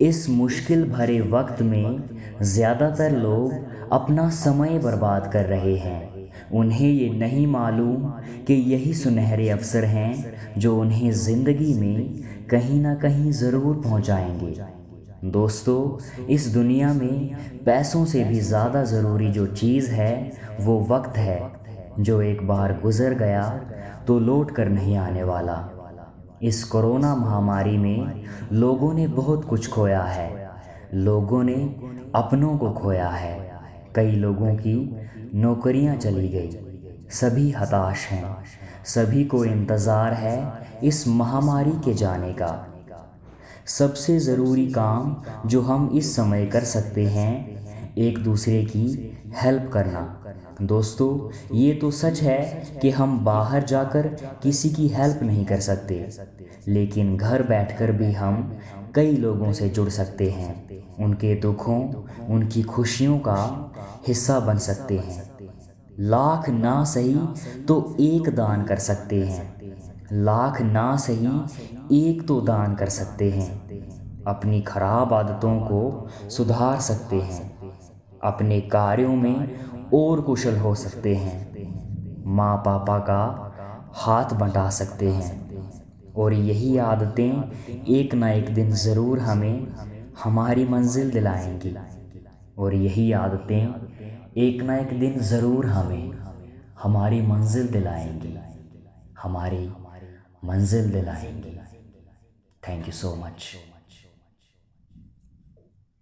इस मुश्किल भरे वक्त में ज़्यादातर लोग अपना समय बर्बाद कर रहे हैं। उन्हें ये नहीं मालूम कि यही सुनहरे अवसर हैं जो उन्हें ज़िंदगी में कहीं ना कहीं ज़रूर पहुंचाएँगे। दोस्तों, इस दुनिया में पैसों से भी ज़्यादा ज़रूरी जो चीज़ है, वो वक्त है, जो एक बार गुज़र गया तो लौट कर नहीं आने वाला। इस कोरोना महामारी में लोगों ने बहुत कुछ खोया है। लोगों ने अपनों को खोया है। कई लोगों की नौकरियाँ चली गई। सभी हताश हैं। सभी को इंतज़ार है इस महामारी के जाने का। सबसे ज़रूरी काम जो हम इस समय कर सकते हैं एक दूसरे की हेल्प करना। दोस्तों, ये तो सच है कि हम बाहर जाकर किसी की हेल्प नहीं कर सकते, लेकिन घर बैठकर भी हम कई लोगों से जुड़ सकते हैं। उनके दुखों, उनकी खुशियों का हिस्सा बन सकते हैं। लाख ना सही तो एक दान कर सकते हैं। लाख ना सही एक तो दान कर सकते हैं। अपनी खराब आदतों को सुधार सकते हैं। अपने कार्यों में और कुशल हो सकते हैं। माँ पापा का हाथ बंटा सकते हैं। और यही आदतें एक ना एक दिन ज़रूर हमें हमारी मंजिल दिलाएँगी। और यही आदतें एक ना एक दिन ज़रूर हमें हमारी मंजिल दिलाएँगी। हमारी मंजिल दिलाएँगी। Thank you so much